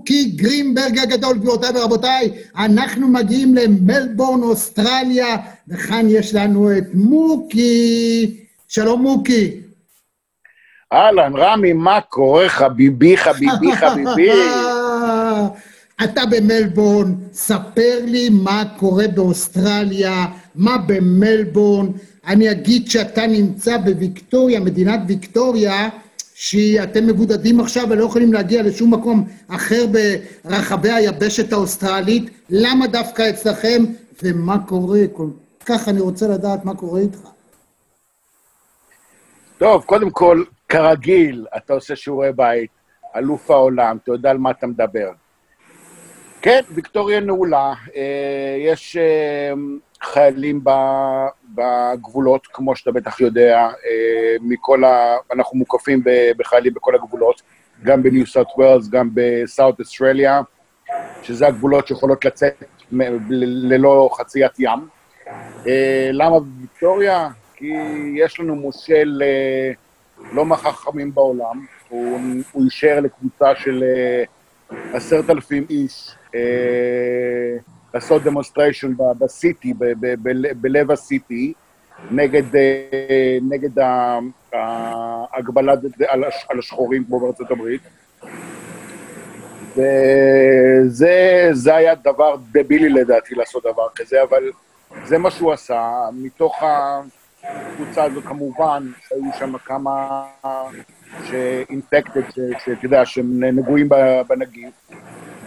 מוקי גרינברג הגדול, גבירותיי ורבותיי, אנחנו מגיעים למלבורן, אוסטרליה, וכאן יש לנו את מוקי. שלום מוקי. אהלן, רמי, מה קורה, חביבי, חביבי, חביבי? אתה במלבורן, ספר לי מה קורה באוסטרליה, מה במלבורן. אני אגיד שאתה נמצא בוויקטוריה, מדינת ויקטוריה, שאתם מבודדים עכשיו ולא יכולים להגיע לשום מקום אחר ברחבי היבשת האוסטרלית. למה דווקא אצלכם, ומה קורה? כל כך אני רוצה לדעת מה קורה איתך. טוב, קודם כל, כרגיל, אתה עושה שיעורי בית, אלוף העולם, אתה יודע על מה אתה מדבר. כן, ויקטוריה נעולה, אה, יש אה, חיילים בגבולות, כמו שאתה בטח יודע, אה, מכל ה... אנחנו מוקפים בחיילים בכל הגבולות, גם בניו סאוט ווילס, גם בסאוט אסטרליה, שזה הגבולות שיכולות לצאת ללא חציית ים. למה בוויקטוריה? כי יש לנו מושל לא מהחכמים בעולם, הוא, הוא אישר לקבוצה של עשרת אלפים איש אה, לעשות demonstration ב-city, בלב ה-city, נגד, אה, נגד ההגבלה על השחורים כמו בארצות הברית. וזה היה דבר דבילי לדעתי לעשות דבר כזה, אבל זה מה שהוא עשה. מתוך הקבוצה הזו כמובן, היו שם כמה ש-infected, שאתה יודע, שהם נגועים בנגיף.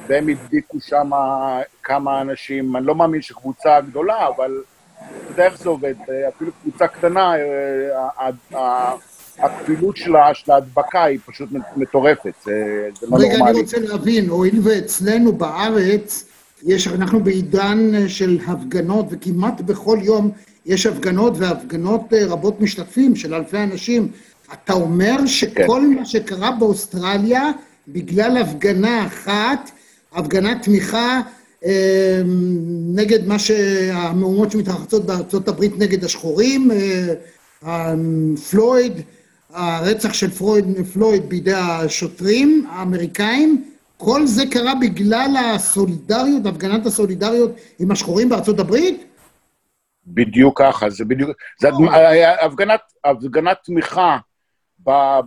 והם הדביקו שם כמה אנשים, אני לא מאמין שקבוצה גדולה, אבל אתה יודע איך זה עובד, אפילו קבוצה קטנה, אה, הכפילות שלה, של ההדבקה היא פשוט מטורפת, זה, לא נורמלי. רגע, אני רוצה להבין, הואיל ואצלנו בארץ, יש, אנחנו בעידן של הפגנות, וכמעט בכל יום יש הפגנות, והפגנות אה, רבות משתתפים, של אלפי אנשים. אתה אומר שכל כן. מה שקרה באוסטרליה, בגלל הפגנה אחת, הפגנת תמיכה אה, נגד מה שהמהומות שמתרחצות בארצות הברית נגד השחורים, אה, פלויד, הרצח של פלויד, פלויד בידי השוטרים האמריקאים, כל זה קרה בגלל הסולידריות, הפגנת הסולידריות עם השחורים בארצות הברית? בדיוק ככה, זה בדיוק, זה הפגנת, הפגנת תמיכה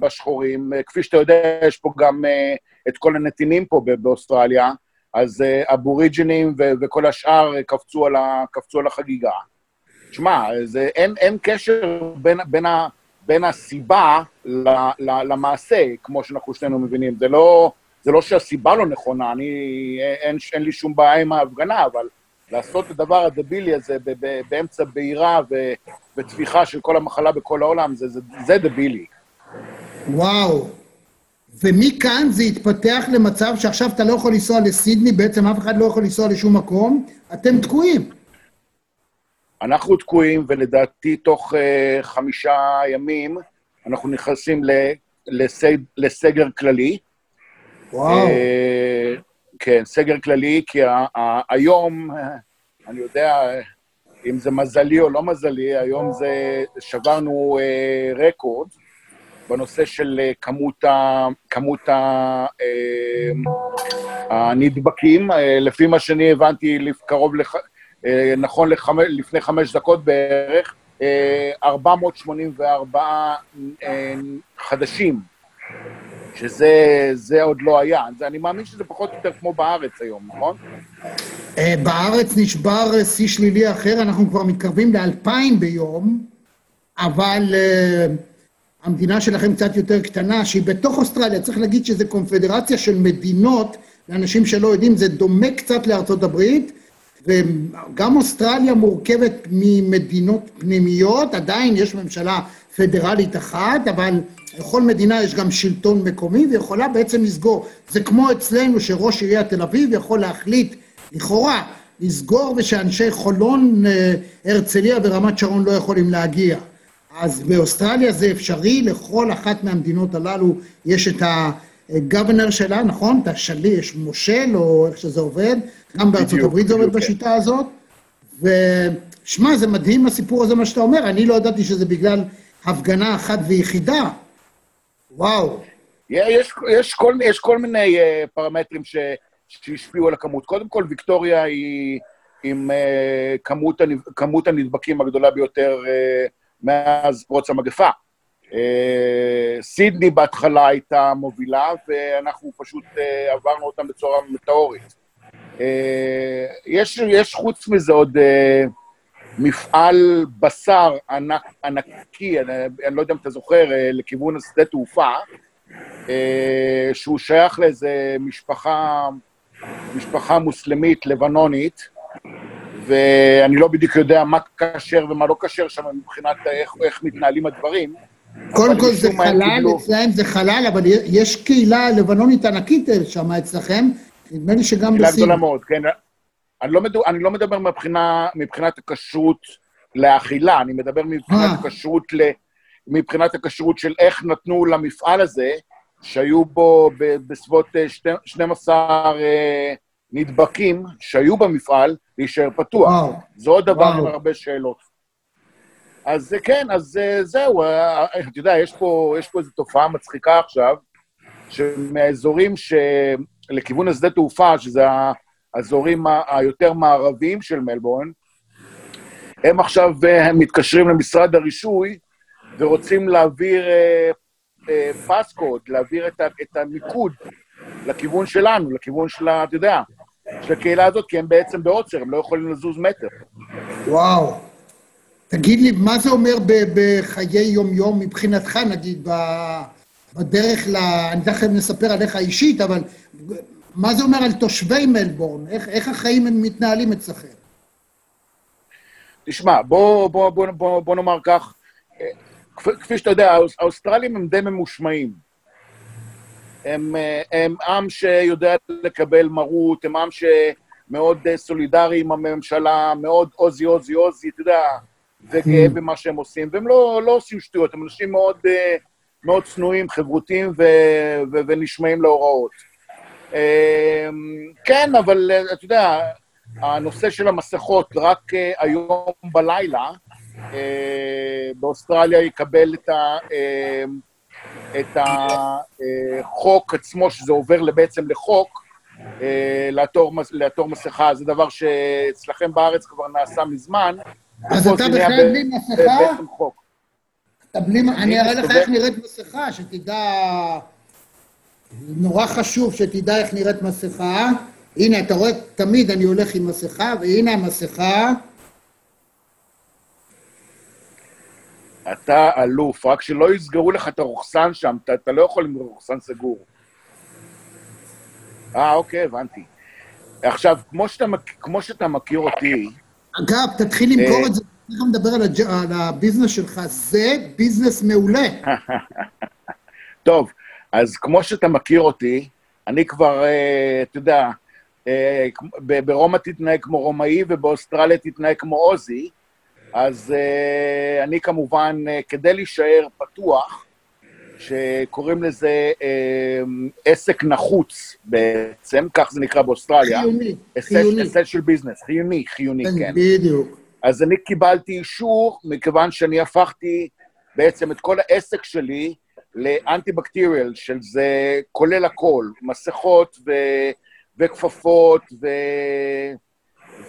בשחורים, כפי שאתה יודע, יש פה גם את כל הנתינים פה באוסטרליה, אז אבוריג'ינים ו- וכל השאר קפצו על, ה- קפצו על החגיגה. שמע, אין, אין קשר בין, בין, ה- בין הסיבה ל- ל- למעשה, כמו שאנחנו שנינו מבינים. זה לא, זה לא שהסיבה לא נכונה, אני, אין, אין לי שום בעיה עם ההפגנה, אבל לעשות את הדבר הדבילי הזה ב- ב- באמצע בעירה ו- וטפיחה של כל המחלה בכל העולם, זה, זה, זה דבילי. וואו. ומכאן זה התפתח למצב שעכשיו אתה לא יכול לנסוע לסידני, בעצם אף אחד לא יכול לנסוע לשום מקום, אתם תקועים. אנחנו תקועים, ולדעתי תוך uh, חמישה ימים אנחנו נכנסים לסג, לסגר כללי. וואו. Uh, כן, סגר כללי, כי היום, אני יודע אם זה מזלי או לא מזלי, היום זה, שברנו uh, רקורד. בנושא של אה, כמות, ה, כמות ה, אה, הנדבקים. אה, לפי מה שאני הבנתי, קרוב, לח, נכון לחמ, לפני חמש דקות בערך, 484 חדשים, שזה עוד לא היה. אני מאמין שזה פחות או יותר כמו בארץ היום, נכון? בארץ נשבר שיא שלילי אחר, אנחנו כבר מתקרבים לאלפיים ביום, אבל... המדינה שלכם קצת יותר קטנה, שהיא בתוך אוסטרליה, צריך להגיד שזו קונפדרציה של מדינות, לאנשים שלא יודעים, זה דומה קצת לארצות הברית, וגם אוסטרליה מורכבת ממדינות פנימיות, עדיין יש ממשלה פדרלית אחת, אבל לכל מדינה יש גם שלטון מקומי, ויכולה בעצם לסגור. זה כמו אצלנו, שראש עיריית תל אביב יכול להחליט, לכאורה, לסגור ושאנשי חולון, אה, הרצליה ורמת שרון לא יכולים להגיע. אז באוסטרליה זה אפשרי, לכל אחת מהמדינות הללו יש את הגוונר שלה, נכון? את השלי, יש מושל, או איך שזה עובד, גם בארצות הברית זה עובד כן. בשיטה הזאת. ושמע, זה מדהים הסיפור הזה, מה שאתה אומר, אני לא ידעתי שזה בגלל הפגנה אחת ויחידה. וואו. יש, יש, כל, יש כל מיני uh, פרמטרים ש, שהשפיעו על הכמות. קודם כל, ויקטוריה היא עם uh, כמות, הנב, כמות הנדבקים הגדולה ביותר uh, מאז פרוץ המגפה. Uh, סידני בהתחלה הייתה מובילה, ואנחנו פשוט uh, עברנו אותם בצורה מטאורית. Uh, יש, יש חוץ מזה עוד מפעל בשר ענק, ענקי, אני, אני לא יודע אם אתה זוכר, לכיוון השדה תעופה, אה, שהוא שייך לאיזה משפחה, משפחה מוסלמית לבנונית, ואני לא בדיוק יודע מה כשר ומה לא כשר שם מבחינת איך, איך מתנהלים הדברים. קודם כל זה חלל, קיבלו... אצלהם זה חלל, אבל יש קהילה לבנונית ענקית שם אצלכם, נדמה לי שגם בסין. קהילה גדולה מאוד, כן. אני לא, מדבר, אני לא מדבר מבחינה, מבחינת הכשרות לאכילה, אני מדבר מבחינת אה. הכשרות ל... מבחינת הכשרות של איך נתנו למפעל הזה, שהיו בו בסביבות 12 אה, אה, נדבקים שהיו במפעל, להישאר פתוח. וואו. זה עוד דבר וואו. עם הרבה שאלות. אז אה, כן, אז זהו, אתה יודע, יש פה, יש פה איזו תופעה מצחיקה עכשיו, שמהאזורים שלכיוון השדה תעופה, שזה האזורים היותר מערביים של מלבורן, הם עכשיו מתקשרים למשרד הרישוי ורוצים להעביר פסקוד, להעביר את, את המיקוד לכיוון שלנו, לכיוון של, אתה יודע, של הקהילה הזאת, כי הם בעצם בעוצר, הם לא יכולים לזוז מטר. וואו. תגיד לי, מה זה אומר בחיי יום-יום מבחינתך, נגיד, בדרך ל... אני תכף נספר עליך אישית, אבל מה זה אומר על תושבי מלבורן? איך, איך החיים הם מתנהלים אצלכם? תשמע, בוא, בוא, בוא, בוא, בוא נאמר כך, כפי שאתה יודע, האוסטרלים הם די ממושמעים. הם, אה, הם עם שיודע לקבל מרות, הם עם שמאוד אה, סולידרי עם הממשלה, מאוד עוזי, עוזי, עוזי, אתה יודע, וגאה mm. במה שהם עושים, והם לא, לא עושים שטויות, הם אנשים מאוד, אה, מאוד צנועים, חברותיים ו, ו, ונשמעים להוראות. כן, אבל אתה יודע, הנושא של המסכות, רק היום בלילה, באוסטרליה יקבל את, ה, את החוק עצמו, שזה עובר בעצם לחוק, אה, לעטור, לעטור מסכה. זה דבר שאצלכם בארץ כבר נעשה מזמן. אז אתה בכלל בלי מסכה? אתה בלי... אני אראה לך איך נראית מסכה, שתדע... נורא חשוב שתדע איך נראית מסכה. הנה, אתה רואה, תמיד אני הולך עם מסכה, והנה המסכה. אתה אלוף, רק שלא יסגרו לך את הרוכסן שם, אתה, אתה לא יכול עם רוכסן סגור. אה, אוקיי, הבנתי. עכשיו, כמו שאתה, כמו שאתה מכיר אותי... אגב, תתחיל למכור אה, את זה, תכף נדבר על, הג'... על הביזנס שלך, זה ביזנס מעולה. טוב, אז כמו שאתה מכיר אותי, אני כבר, אה, אתה יודע, אה, ברומא תתנהג כמו רומאי ובאוסטרליה תתנהג כמו עוזי, אז uh, אני כמובן, uh, כדי להישאר פתוח, שקוראים לזה uh, עסק נחוץ בעצם, כך זה נקרא באוסטרליה. חיוני, חיוני. אסנשל ביזנס, חיוני, חיוני, כן. כן. בדיוק. אז אני קיבלתי אישור, מכיוון שאני הפכתי בעצם את כל העסק שלי לאנטי-בקטריאל, של זה כולל הכל, מסכות ו... וכפפות ו...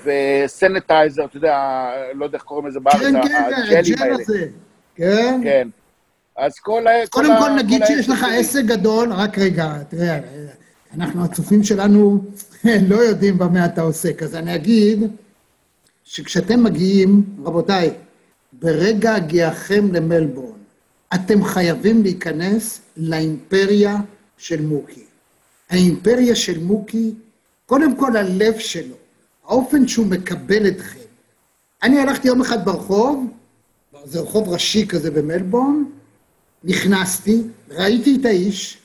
וסנטייזר, אתה יודע, לא יודע איך קוראים לזה בארץ, כן, כן, הג'ל הזה, כן. כן. אז כל ה... קודם כל נגיד שיש לך עסק גדול, רק רגע, תראה, אנחנו, הצופים שלנו, לא יודעים במה אתה עוסק, אז אני אגיד שכשאתם מגיעים, רבותיי, ברגע הגיעכם למלבורן, אתם חייבים להיכנס לאימפריה של מוקי. האימפריה של מוקי, קודם כל הלב שלו, האופן שהוא מקבל אתכם. אני הלכתי יום אחד ברחוב, זה רחוב ראשי כזה במלבורן, נכנסתי, ראיתי את האיש,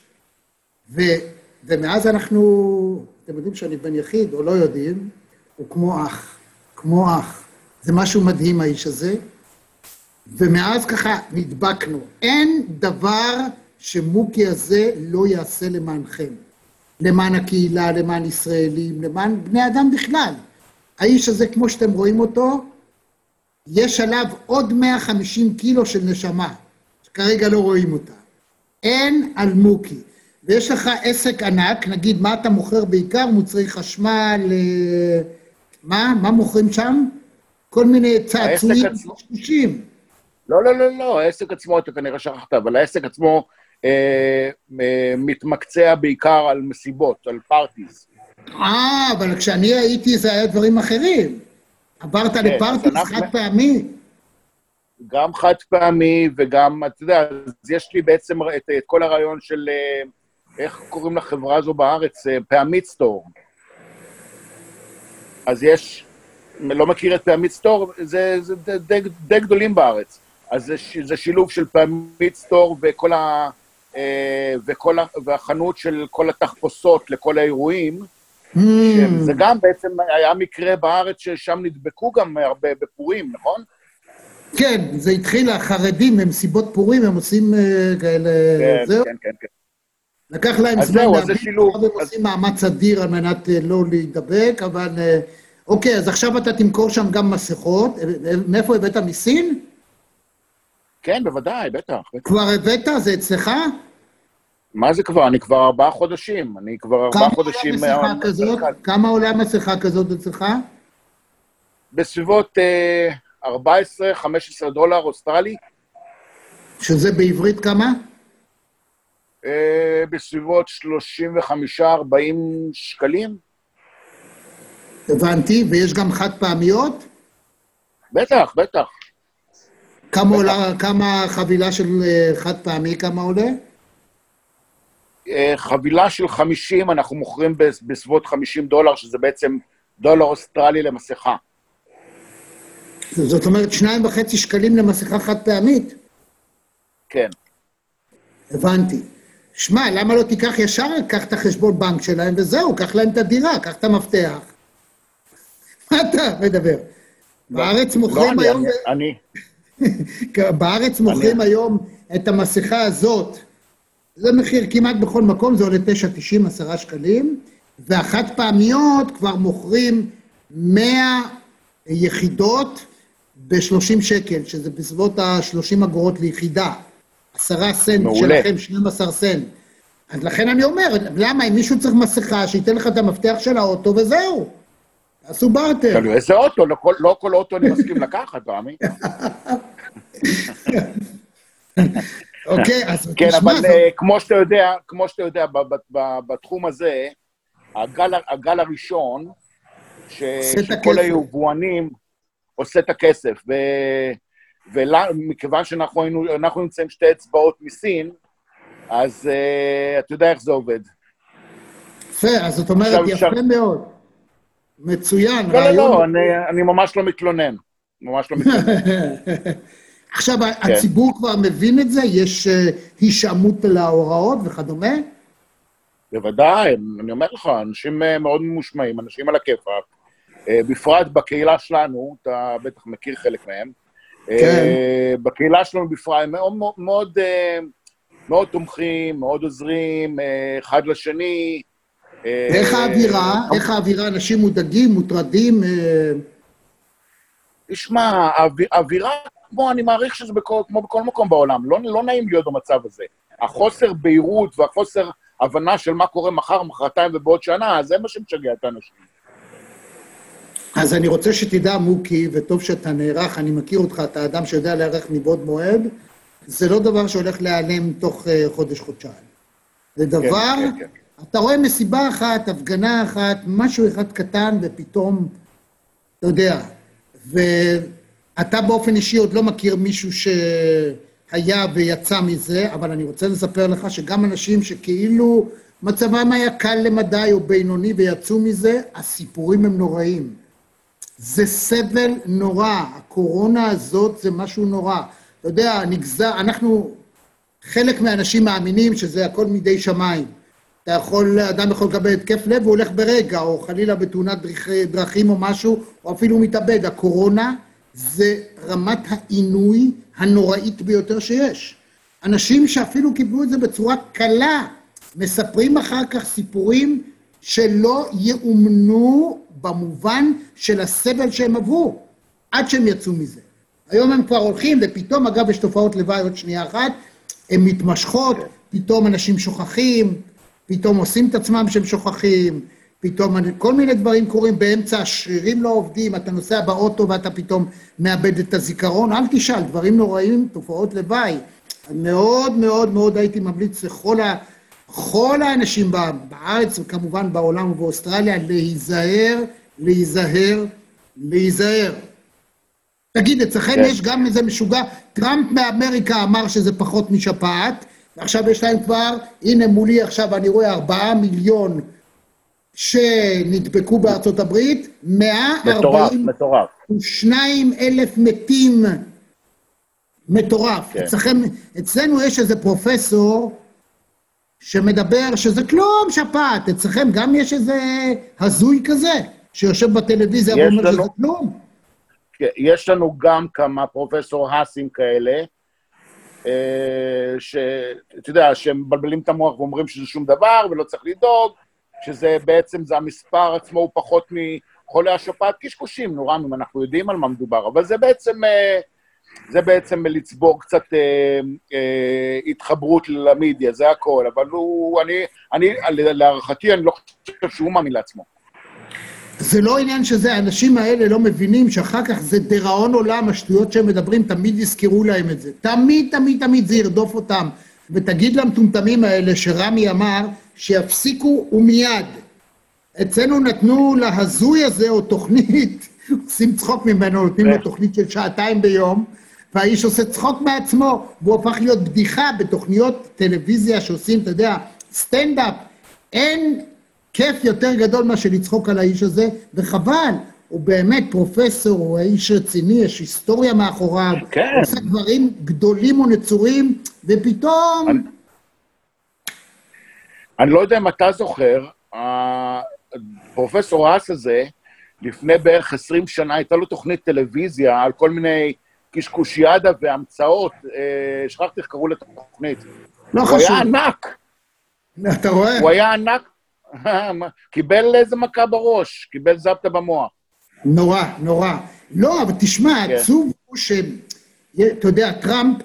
ו, ומאז אנחנו, אתם יודעים שאני בן יחיד או לא יודעים, הוא כמו אח, כמו אח. זה משהו מדהים האיש הזה, ומאז ככה נדבקנו. אין דבר שמוקי הזה לא יעשה למענכם. למען הקהילה, למען ישראלים, למען בני אדם בכלל. האיש הזה, כמו שאתם רואים אותו, יש עליו עוד 150 קילו של נשמה, שכרגע לא רואים אותה. אין על מוקי. ויש לך עסק ענק, נגיד, מה אתה מוכר בעיקר? מוצרי חשמל, אה, מה? מה מוכרים שם? כל מיני צעצועים, עצמו. קשקושים. לא, לא, לא, לא, העסק עצמו, אתה כנראה שכחת, אבל העסק עצמו אה, אה, מתמקצע בעיקר על מסיבות, על פארטיז. אה, אבל כשאני הייתי זה היה דברים אחרים. עברת כן, לפרטיס אז אנחנו- חד פעמי. גם חד פעמי וגם, אתה יודע, אז יש לי בעצם את, את כל הרעיון של, אה, איך קוראים לחברה הזו בארץ? אה, פעמית סטור. אז יש, לא מכיר את פעמית סטור, זה, זה די, די, די גדולים בארץ. אז זה, זה שילוב של פעמית סטור וכל ה... אה, וכל ה, והחנות של כל התחפושות לכל האירועים, Hmm, זה גם בעצם היה מקרה בארץ ששם נדבקו גם הרבה בפורים, נכון? כן, זה התחיל, החרדים, הם מסיבות פורים, הם עושים אה, כאלה, כן, זהו. כן, כן, כן. לקח להם אז זמן להבין. עכשיו הם עושים מאמץ אדיר על מנת אה, לא להידבק, אבל... אה, אוקיי, אז עכשיו אתה תמכור שם גם מסכות. מאיפה הבאת? מסין? כן, בוודאי. בטח. כבר הבאת? זה אצלך? מה זה כבר? אני כבר ארבעה חודשים. אני כבר כמה ארבעה עולה חודשים... מסכה מה- כזאת? כמה עולה מסכה כזאת אצלך? בסביבות אה, 14-15 דולר אוסטרלי, שזה בעברית כמה? אה, בסביבות 35-40 שקלים. הבנתי, ויש גם חד פעמיות? בטח, בטח. כמה עולה, כמה חבילה של אה, חד פעמי, כמה עולה? אה, חבילה של 50, אנחנו מוכרים בס- בסביבות 50 דולר, שזה בעצם דולר אוסטרלי למסכה. זאת אומרת, שניים וחצי שקלים למסכה חד פעמית? כן. הבנתי. שמע, למה לא תיקח ישר, קח את החשבון בנק שלהם וזהו, קח להם את הדירה, קח את המפתח. מה אתה מדבר? בארץ לא, מוכרים אני- היום, אני- אני... בארץ מוכרים היום את המסכה הזאת. זה מחיר כמעט בכל מקום, זה עולה 9.90, 10 שקלים, והחד פעמיות כבר מוכרים 100 יחידות ב-30 שקל, שזה בסביבות ה-30 אגורות ליחידה. 10 סנט מעולה. שלכם, 12 סנט. אז לכן אני אומר, למה, אם מישהו צריך מסכה, שייתן לך את המפתח של האוטו וזהו. תעשו בארטר. תלוי איזה אוטו, לא כל- לא כל אוטו אני מסכים לקחת, רמי. אוקיי, אז כן, תשמע, אבל זה- אה, כמו שאתה יודע, כמו שאתה יודע, בתחום הזה, הגל, הגל הראשון, ש, שכל. היבואנים עושה את הכסף, ו, ומכיוון שאנחנו היינו, אנחנו נמצאים שתי אצבעות מסין, אז uh, אתה יודע איך זה עובד. יפה, אז זאת אומרת, יפה מאוד. מצוין, לא, לא, רעיון. לא, אני, אני ממש לא מתלונן. ממש לא מתלונן. עכשיו, כן. הציבור כבר מבין את זה? יש אה, הישעמות להוראות וכדומה? בוודאי, אני אומר לך, אנשים אה, מאוד ממושמעים, אנשים על הכיפאק. אה, בפרט בקהילה שלנו, אתה בטח מכיר חלק מהם. כן. בקהילה שלנו בפרט, הם מאוד, מאוד, מאוד, תומכים, מאוד עוזרים, אחד לשני. איך האווירה? איך האווירה? אנשים מודאגים, מוטרדים? תשמע, האוויר- האווירה, כמו, אני מעריך שזה בכל, כמו בכל מקום בעולם, לא, לא נעים להיות במצב הזה. החוסר בהירות והחוסר הבנה של מה קורה מחר, מחרתיים ובעוד שנה, זה מה שמשגע את האנשים. אז אני רוצה שתדע, מוקי, וטוב שאתה נערך, אני מכיר אותך, אתה אדם שיודע להיערך מבעוד מועד, זה לא דבר שהולך להיעלם תוך אה, חודש-חודשיים. זה דבר, כן, כן. אתה רואה מסיבה אחת, הפגנה אחת, משהו אחד קטן, ופתאום, אתה יודע, ואתה באופן אישי עוד לא מכיר מישהו שהיה ויצא מזה, אבל אני רוצה לספר לך שגם אנשים שכאילו מצבם היה קל למדי או בינוני ויצאו מזה, הסיפורים הם נוראים. זה סבל נורא, הקורונה הזאת זה משהו נורא. אתה יודע, נגזר, אנחנו, חלק מהאנשים מאמינים שזה הכל מידי שמיים. אתה יכול, אדם יכול לקבל התקף לב, הוא הולך ברגע, או חלילה בתאונת דרכ- דרכים או משהו, או אפילו מתאבד. הקורונה זה רמת העינוי הנוראית ביותר שיש. אנשים שאפילו קיבלו את זה בצורה קלה, מספרים אחר כך סיפורים שלא יאומנו במובן של הסבל שהם עברו, עד שהם יצאו מזה. היום הם כבר הולכים, ופתאום, אגב, יש תופעות לוואי עוד שנייה אחת, הן מתמשכות, פתאום אנשים שוכחים, פתאום עושים את עצמם שהם שוכחים, פתאום כל מיני דברים קורים באמצע, השרירים לא עובדים, אתה נוסע באוטו ואתה פתאום מאבד את הזיכרון, אל תשאל, דברים נוראים, תופעות לוואי. מאוד מאוד מאוד הייתי ממליץ לכל ה... כל האנשים בארץ וכמובן בעולם ובאוסטרליה להיזהר, להיזהר, להיזהר. תגיד, אצלכם כן. יש גם איזה משוגע, טראמפ מאמריקה אמר שזה פחות משפעת, ועכשיו יש להם כבר, הנה מולי עכשיו אני רואה ארבעה מיליון שנדבקו בארצות הברית, 142 אלף מתים. מטורף. כן. אצלכם, אצלנו יש איזה פרופסור שמדבר שזה כלום שפעת, אצלכם גם יש איזה הזוי כזה, שיושב בטלוויזיה ואומר לנו, שזה כלום. כן, יש לנו גם כמה פרופסור האסים כאלה, אה, שאתה יודע, שהם מבלבלים את המוח ואומרים שזה שום דבר ולא צריך לדאוג, שזה בעצם, זה המספר עצמו הוא פחות מחולי השפעת קשקושים, נו רם, אם אנחנו יודעים על מה מדובר, אבל זה בעצם, אה, זה בעצם לצבור קצת אה, אה, התחברות למידיה, זה הכל, אבל הוא, אני, אני, להערכתי, אני לא חושב שהוא מאמין לעצמו. זה לא עניין שזה, האנשים האלה לא מבינים שאחר כך זה דיראון עולם, השטויות שהם מדברים, תמיד יזכרו להם את זה. תמיד, תמיד, תמיד זה ירדוף אותם. ותגיד למטומטמים האלה שרמי אמר שיפסיקו ומיד. אצלנו נתנו להזוי הזה, או תוכנית, עושים צחוק ממנו, נותנים לו תוכנית של שעתיים ביום, והאיש עושה צחוק מעצמו, והוא הפך להיות בדיחה בתוכניות טלוויזיה שעושים, אתה יודע, סטנדאפ. אין כיף יותר גדול מאשר לצחוק על האיש הזה, וחבל, הוא באמת פרופסור, הוא איש רציני, יש היסטוריה מאחוריו, כן. הוא עושה דברים גדולים ונצורים, ופתאום... אני, אני לא יודע אם אתה זוכר, פרופסור האס הזה, לפני בערך 20 שנה הייתה לו תוכנית טלוויזיה על כל מיני קשקושיאדה והמצאות, אה, שכחתי איך קראו לתוכנית. לא חשוב. הוא היה ענק. אתה רואה? הוא היה ענק, קיבל איזה מכה בראש, קיבל זפטה במוח. נורא, נורא. לא, אבל תשמע, כן. עצוב הוא ש... אתה יודע, טראמפ,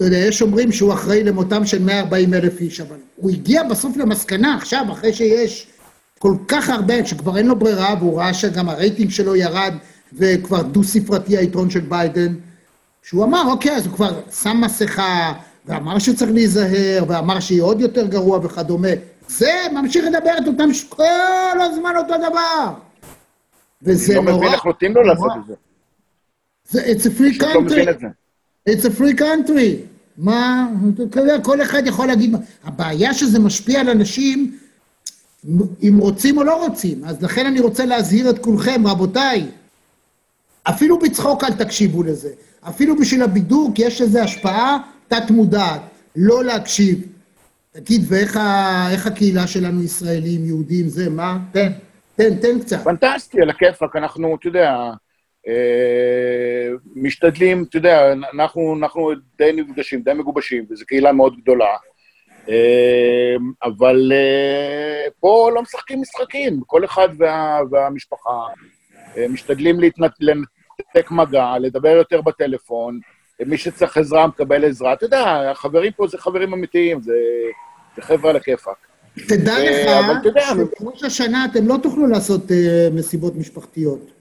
אתה יודע, יש אומרים שהוא אחראי למותם של 140 אלף איש, אבל הוא הגיע בסוף למסקנה עכשיו, אחרי שיש כל כך הרבה, שכבר אין לו ברירה, והוא ראה שגם הרייטינג שלו ירד, וכבר דו-ספרתי היתרון של ביידן, שהוא אמר, אוקיי, אז הוא כבר שם מסכה, ואמר שצריך להיזהר, ואמר שיהיה עוד יותר גרוע וכדומה. זה ממשיך לדבר את אותם, כל הזמן אותו דבר. וזה נורא... אני לא מבין איך נותנים לו לעשות את זה. It's a free לא country. It's a free country. מה, כל אחד יכול להגיד, הבעיה שזה משפיע על אנשים, אם רוצים או לא רוצים. אז לכן אני רוצה להזהיר את כולכם, רבותיי, אפילו בצחוק אל תקשיבו לזה. אפילו בשביל הבידור, כי יש לזה השפעה תת-מודעת. לא להקשיב. תגיד, ואיך הקהילה שלנו, ישראלים, יהודים, זה, מה? תן, תן, תן קצת. פנטסטי, על הכיפאק, אנחנו, אתה יודע, משתדלים, אתה יודע, אנחנו, אנחנו די נפגשים, די מגובשים, וזו קהילה מאוד גדולה, אה, אבל אה, פה לא משחקים משחקים, כל אחד וה, והמשפחה משתדלים להתנת, לנתק מגע, לדבר יותר בטלפון, מי שצריך עזרה מקבל עזרה. אתה יודע, החברים פה זה חברים אמיתיים, זה, זה חבר'ה על הכיפאק. תדע לך שבראש השנה אתם לא תוכלו לעשות מסיבות משפחתיות.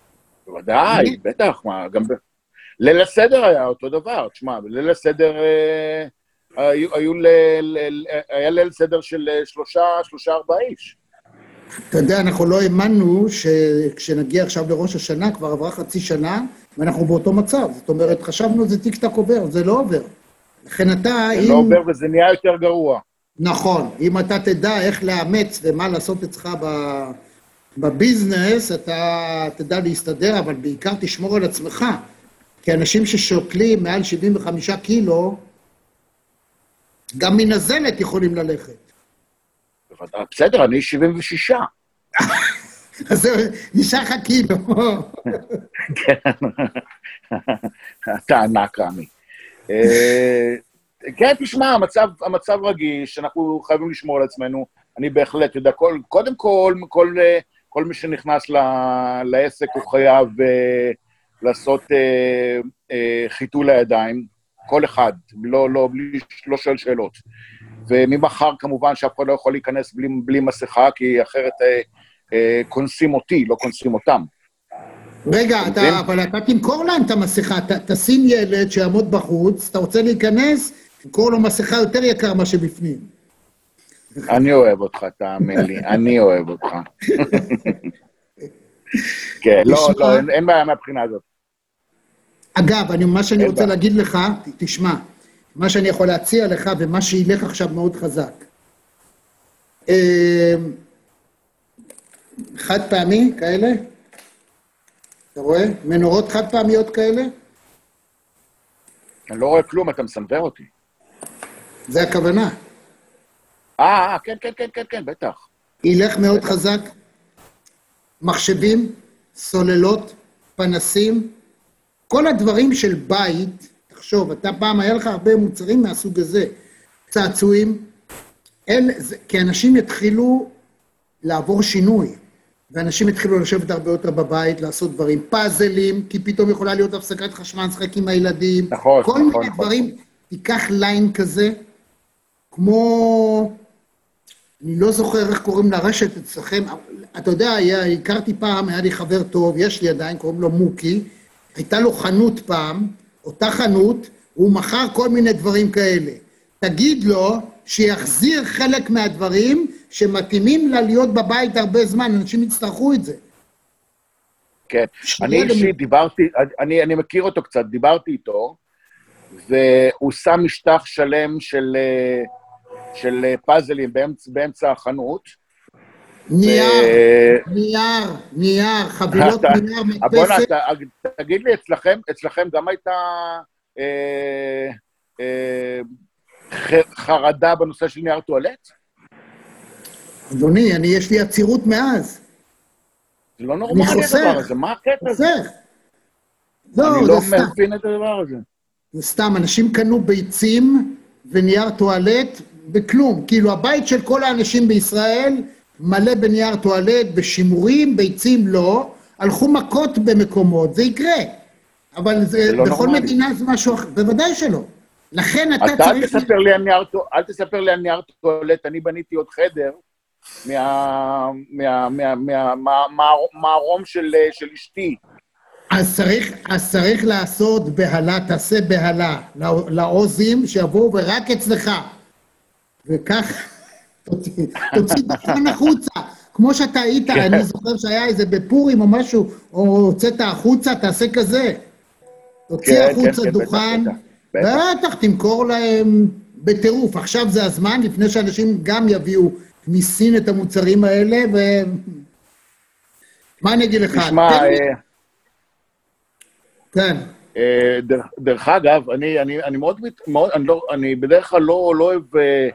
בוודאי, בטח, מה, גם... ב... ליל הסדר היה אותו דבר, תשמע, בליל הסדר אה, היו, היו ל, ל, היה ליל סדר של אה, שלושה, שלושה, ארבעה איש. אתה יודע, אנחנו לא האמנו שכשנגיע עכשיו לראש השנה, כבר עברה חצי שנה, ואנחנו באותו מצב. זאת אומרת, חשבנו זה טיק טק עובר, זה לא עובר. לכן אתה, זה אם... זה לא עובר וזה נהיה יותר גרוע. נכון. אם אתה תדע איך לאמץ ומה לעשות אצלך ב... בביזנס אתה תדע להסתדר, אבל בעיקר תשמור על עצמך. כי אנשים ששוקלים מעל 75 קילו, גם מנזלת יכולים ללכת. בסדר, אני 76. אז זהו, נשאר לך קילו. כן, אתה ענק, רמי. אה, כן, תשמע, המצב, המצב רגיש, אנחנו חייבים לשמור על עצמנו. אני בהחלט יודע, קודם כל, כל כל מי שנכנס ל, לעסק הוא חייב uh, לעשות uh, uh, חיתול הידיים. כל אחד, לא, לא, בלי, לא שואל שאלות. וממחר כמובן שאף אחד לא יכול להיכנס בלי, בלי מסכה, כי אחרת אה, אה, קונסים אותי, לא קונסים אותם. רגע, אתה, אבל אתה תמכור להם את המסכה, ת, תשים ילד שיעמוד בחוץ, אתה רוצה להיכנס, תמכור לו מסכה יותר יקר מה שבפנים. אני אוהב אותך, תאמין לי, אני אוהב אותך. כן, לא, לא, אין, בעיה מהבחינה הזאת. אגב, אני, מה שאני רוצה. להגיד לך, תשמע, מה שאני יכול להציע לך ומה שילך עכשיו מאוד חזק. אה, חד פעמי כאלה? אתה רואה? מנורות חד פעמיות כאלה? אני לא רואה כלום, אתה מסנוור אותי. זה הכוונה. אה, אה, כן, כן, כן, כן, כן, בטח. ילך מאוד חזק. מחשבים, סוללות, פנסים, כל הדברים של בית, תחשוב, אתה פעם היה לך הרבה מוצרים מהסוג הזה, צעצועים, אל, זה, כי אנשים יתחילו לעבור שינוי, ואנשים יתחילו לשבת הרבה יותר בבית, לעשות דברים, פאזלים, כי פתאום יכולה להיות הפסקת חשמל, לשחק עם הילדים, נכון, כל נכון, מיני נכון. דברים, תיקח ליין כזה, כמו אני לא זוכר איך קוראים לרשת אצלכם, אתה יודע, היה, הכרתי פעם, היה לי חבר טוב, יש לי עדיין, קוראים לו מוקי, הייתה לו חנות פעם, אותה חנות, הוא מכר כל מיני דברים כאלה. תגיד לו שיחזיר חלק מהדברים שמתאימים לה להיות בבית הרבה זמן, אנשים יצטרכו את זה. כן. אני אישית דיברתי, אני, אני מכיר אותו קצת, דיברתי איתו, והוא שם משטח שלם של, אה, של אה, פאזלים באמצ, באמצע החנות. נייר, ו- נייר, נייר, חבילות אתה- נייר אה, בוא'נה, מדפסת. אתה- תגיד לי, אצלכם, אצלכם גם הייתה אה, אה, חרדה בנושא של נייר טואלט? אדוני, אני, יש לי עצירות מאז. זה לא נורמלי. הדבר הזה, מה הקטע הזה? לא, אני לא סתם. מבין את הדבר הזה. זה סתם, אנשים קנו ביצים ונייר טואלט בכלום. כאילו, הבית של כל האנשים בישראל מלא בנייר טואלט, בשימורים, ביצים לא. הלכו מכות במקומות, זה יקרה. אבל זה, זה לא בכל נורמלי. מדינה זה משהו אחר, בוודאי שלא. לכן אתה, אתה אל צריך... תספר לי על נייר אל תספר לי על נייר טואלט, אני בניתי עוד חדר מה- מה- מה- מה- מה- מה- מהרום של של אשתי. אז צריך, אז צריך לעשות בהלה, תעשה בהלה לא- לעוזים שיבואו ורק אצלך. וכך תוציא תוציא דוכן החוצה. כמו שאתה היית, כן. אני זוכר שהיה איזה בפורים או משהו, או הוצאת החוצה, תעשה כזה. תוציא כן, החוצה כן, כן, דוכן, בטח, תמכור להם בטירוף. עכשיו זה הזמן, לפני שאנשים גם יביאו מסין את המוצרים האלה, ו... מה אני אגיד לך? תשמע, אה, כן. אה, דרך- אגב, אני, מאוד, אני, לא, אני בדרך כלל לא, לא אוהב אה,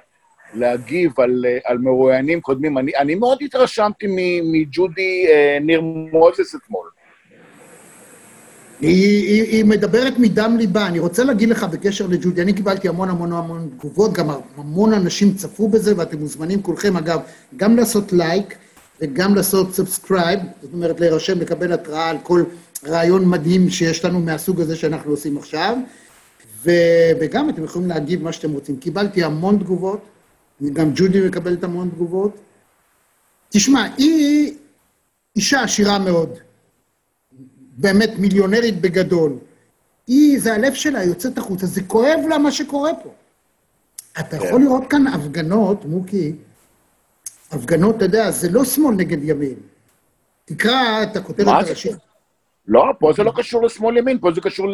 להגיב על, אה, על מרואיינים קודמים. אני, אני מאוד התרשמתי מג'ודי אה, ניר מוזס אתמול. היא, היא, היא מדברת מדם ליבה. אני רוצה להגיד לך בקשר לג'ודי, אני קיבלתי המון המון המון תגובות, גם המון אנשים צפו בזה, ואתם מוזמנים כולכם, אגב, גם לעשות לייק וגם לעשות subscribe, זאת אומרת להירשם, לקבל התראה על כל רעיון מדהים שיש לנו מהסוג הזה שאנחנו עושים עכשיו, ו, וגם אתם יכולים להגיב מה שאתם רוצים. קיבלתי המון תגובות, גם ג'ודי מקבלת המון תגובות. תשמע, היא אישה עשירה מאוד. באמת מיליונרית בגדול. היא, זה הלב שלה, יוצאת החוצה, זה כואב לה מה שקורה פה. אתה כן. יכול לראות כאן הפגנות, מוקי, הפגנות, אתה יודע, זה לא שמאל נגד ימין. תקרא את הכותרת? הראשית. לא, פה זה לא קשור לשמאל ימין, פה זה קשור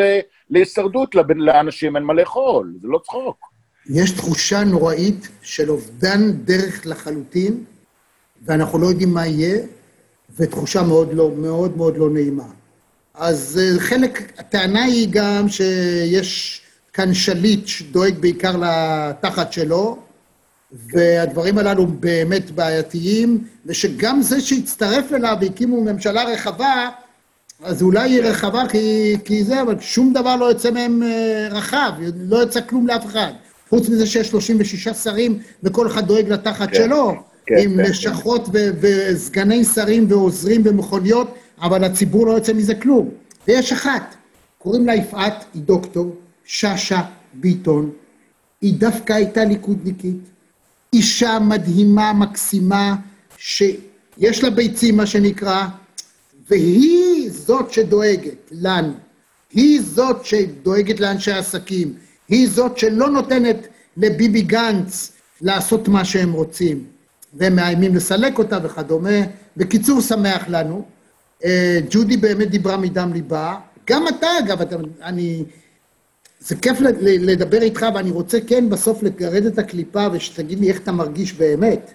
להישרדות, לאנשים אין מה לאכול, זה לא צחוק. יש תחושה נוראית של אובדן דרך לחלוטין, ואנחנו לא יודעים מה יהיה, ותחושה מאוד לא, מאוד מאוד לא נעימה. אז אה, חלק, הטענה היא גם שיש כאן שליט שדואג בעיקר לתחת שלו, והדברים הללו באמת בעייתיים, ושגם זה שהצטרף אליו והקימו ממשלה רחבה, אז אולי היא רחבה כי, כי זה, אבל שום דבר לא יוצא מהם אה, רחב, לא יוצא כלום לאף אחד. חוץ מזה שיש 36 שרים וכל אחד דואג לתחת כן, שלו, כן, עם כן, לשכות ו- וסגני שרים ועוזרים ומכוניות, אבל הציבור לא יוצא מזה כלום. ויש אחת, קוראים לה יפעת, היא דוקטור, שאשא ביטון, היא דווקא הייתה ליכודניקית, אישה מדהימה, מקסימה, שיש לה ביצים, מה שנקרא, והיא זאת שדואגת לנו. היא זאת שדואגת לאנשי העסקים. היא זאת שלא נותנת לביבי גנץ לעשות מה שהם רוצים. והם מאיימים לסלק אותה וכדומה. בקיצור, שמח לנו. אה, ג'ודי באמת דיברה מדם ליבה. גם אתה, אגב, אתה, אני... זה כיף לדבר איתך, ואני רוצה כן בסוף לגרד את הקליפה ושתגיד לי איך אתה מרגיש באמת.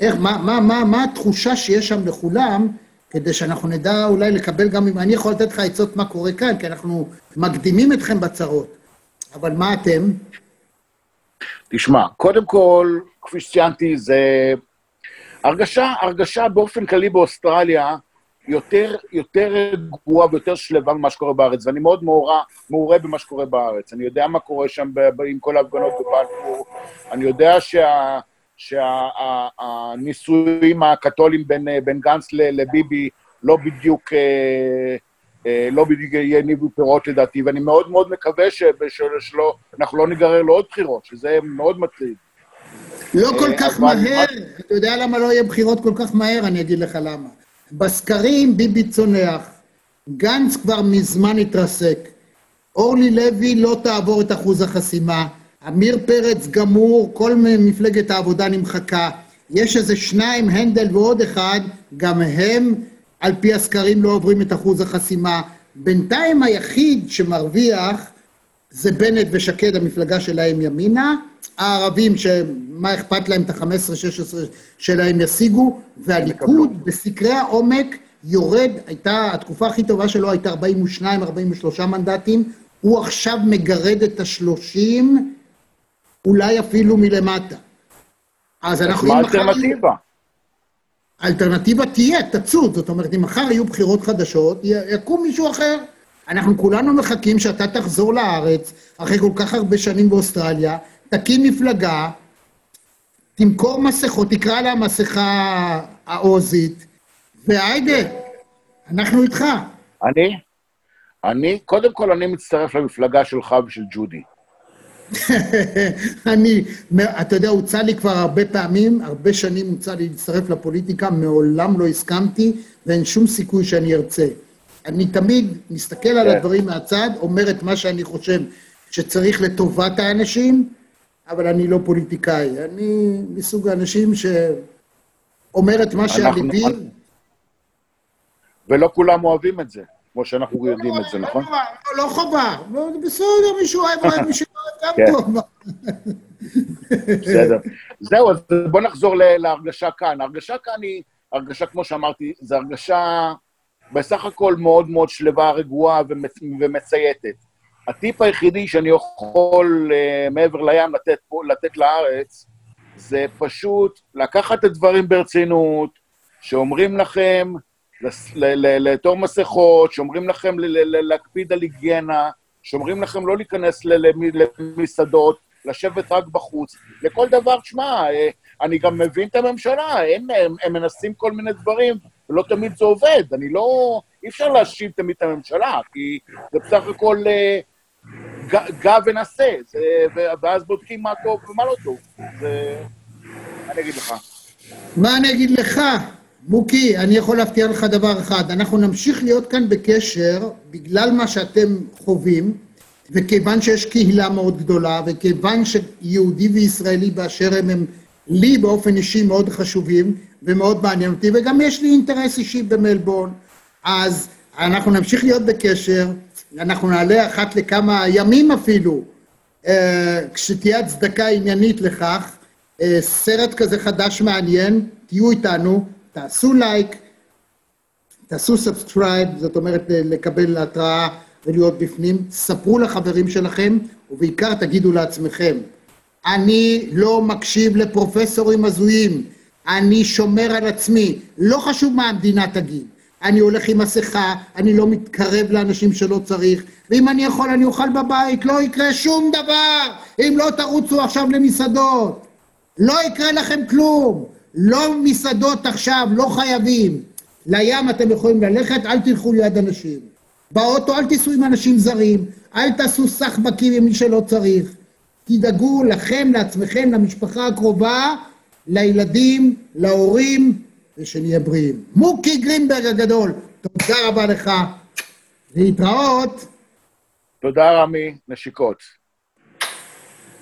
איך, מה, מה, מה, מה התחושה שיש שם לכולם, כדי שאנחנו נדע אולי לקבל גם, אם אני יכול לתת לך עצות מה קורה כאן, כי אנחנו מקדימים אתכם בצרות. אבל מה אתם? תשמע, קודם כל, כפי שציינתי, זה הרגשה, הרגשה באופן כללי באוסטרליה יותר, יותר רגועה ויותר שלווה ממה שקורה בארץ, ואני מאוד מעורה, מעורה במה שקורה בארץ. אני יודע מה קורה שם ב, ב, עם כל ההפגנות בבלפור, אני יודע שהנישואים שה, הקתולים בין, בין גנץ לביבי לא בדיוק... אה, לא בדיוק יניבו פירות לדעתי, ואני מאוד מאוד מקווה שאנחנו לא ניגרר לעוד בחירות, שזה מאוד מטריד. לא כל כך מהר, אתה יודע למה לא יהיה בחירות כל כך מהר? אני אגיד לך למה. בסקרים ביבי צונח, גנץ כבר מזמן התרסק, אורלי לוי לא תעבור את אחוז החסימה, עמיר פרץ גמור, כל מפלגת העבודה נמחקה, יש איזה שניים, הנדל ועוד אחד, גם הם על פי הסקרים לא עוברים את אחוז החסימה. בינתיים היחיד שמרוויח זה בנט ושקד, המפלגה שלהם ימינה, הערבים, שמה אכפת להם את ה-15-16 שלהם ישיגו, והליכוד בסקרי העומק יורד, הייתה, התקופה הכי טובה שלו הייתה 42-43 מנדטים, הוא עכשיו מגרד את ה-30, אולי אפילו מלמטה. אז אנחנו... מה האלטרנטיבה? האלטרנטיבה תהיה, תצוד, זאת אומרת, אם מחר יהיו בחירות חדשות, יקום מישהו אחר. אנחנו כולנו מחכים שאתה תחזור לארץ, אחרי כל כך הרבה שנים באוסטרליה, תקים מפלגה, תמכור מסכות, תקרא לה מסכה העוזית, והיידה, אנחנו איתך. אני? אני? קודם כל אני מצטרף למפלגה שלך ושל ג'ודי. אני, אתה יודע, הוצע לי כבר הרבה פעמים, הרבה שנים הוצע לי להצטרף לפוליטיקה, מעולם לא הסכמתי, ואין שום סיכוי שאני ארצה. אני תמיד מסתכל על כן. הדברים מהצד, אומר את מה שאני חושב שצריך לטובת האנשים, אבל אני לא פוליטיקאי. אני מסוג האנשים שאומר את מה שעל ליבי. ולא כולם אוהבים את זה, כמו שאנחנו לא, יודעים את זה, נכון? לא, לא חובה, בסדר, מישהו אוהב, אוהב, מישהו אוהב גם כן. טוב. בסדר. זהו, אז בוא נחזור להרגשה כאן. ההרגשה כאן היא, הרגשה, כמו שאמרתי, זו הרגשה בסך הכל מאוד מאוד שלווה, רגועה ומצייתת. הטיפ היחידי שאני יכול uh, מעבר לים לתת, לתת לארץ, זה פשוט לקחת את הדברים ברצינות, שאומרים לכם לאטור מסכות, שאומרים לכם להקפיד על היגיינה, שאומרים לכם לא להיכנס למסעדות, לשבת רק בחוץ. לכל דבר, תשמע, אה, אני גם מבין את הממשלה, הם, הם, הם מנסים כל מיני דברים, ולא תמיד זה עובד. אני לא... אי אפשר להאשים תמיד את הממשלה, כי זה בסך הכל אה, גע ונעשה, ואז בודקים מה טוב ומה לא טוב. זה... אני אגיד לך? מה אני אגיד לך? מוקי, אני יכול להבטיח לך דבר אחד, אנחנו נמשיך להיות כאן בקשר בגלל מה שאתם חווים, וכיוון שיש קהילה מאוד גדולה, וכיוון שיהודי וישראלי באשר הם, הם לי באופן אישי מאוד חשובים ומאוד מעניין אותי, וגם יש לי אינטרס אישי במלבורן, אז אנחנו נמשיך להיות בקשר, אנחנו נעלה אחת לכמה ימים אפילו, אה, כשתהיה הצדקה עניינית לכך, אה, סרט כזה חדש מעניין, תהיו איתנו, תעשו לייק, תעשו subscribe, זאת אומרת לקבל התראה ולהיות בפנים, ספרו לחברים שלכם, ובעיקר תגידו לעצמכם, אני לא מקשיב לפרופסורים הזויים, אני שומר על עצמי, לא חשוב מה המדינה תגיד, אני הולך עם מסכה, אני לא מתקרב לאנשים שלא צריך, ואם אני יכול אני אוכל בבית, לא יקרה שום דבר אם לא תרוצו עכשיו למסעדות, לא יקרה לכם כלום, לא מסעדות עכשיו, לא חייבים. לים אתם יכולים ללכת, אל תלכו ליד אנשים. באוטו אל תיסעו עם אנשים זרים, אל תעשו סחבקים עם מי שלא צריך. תדאגו לכם, לעצמכם, למשפחה הקרובה, לילדים, להורים, ושנהיה בריאים. מוקי גרינברג הגדול, תודה רבה לך. להתראות. תודה רמי, נשיקות.